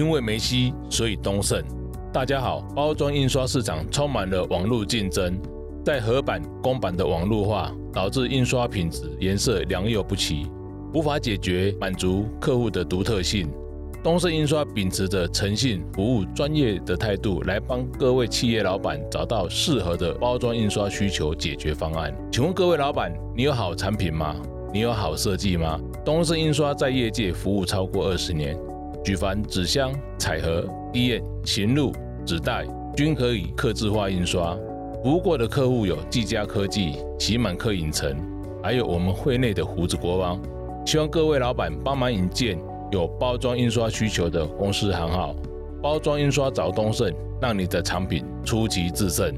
因为梅西，所以东盛。大家好，包装印刷市场充满了网络竞争，在合版、公版的网络化，导致印刷品质、颜色良莠不齐，无法解决满足客户的独特性。东盛印刷秉持着诚信、服务、专业的态度，来帮各位企业老板找到适合的包装印刷需求解决方案。请问各位老板，你有好产品吗？你有好设计吗？东盛印刷在业界服务超过二十年，举凡纸箱、彩盒、滴液、行路、纸袋，均可以刻字化印刷。服务过的客户有技嘉科技、喜满客影城，还有我们会内的胡子国王。希望各位老板帮忙引荐。有包装印刷需求的公司行号，包装印刷找东盛，让你的产品出奇制胜。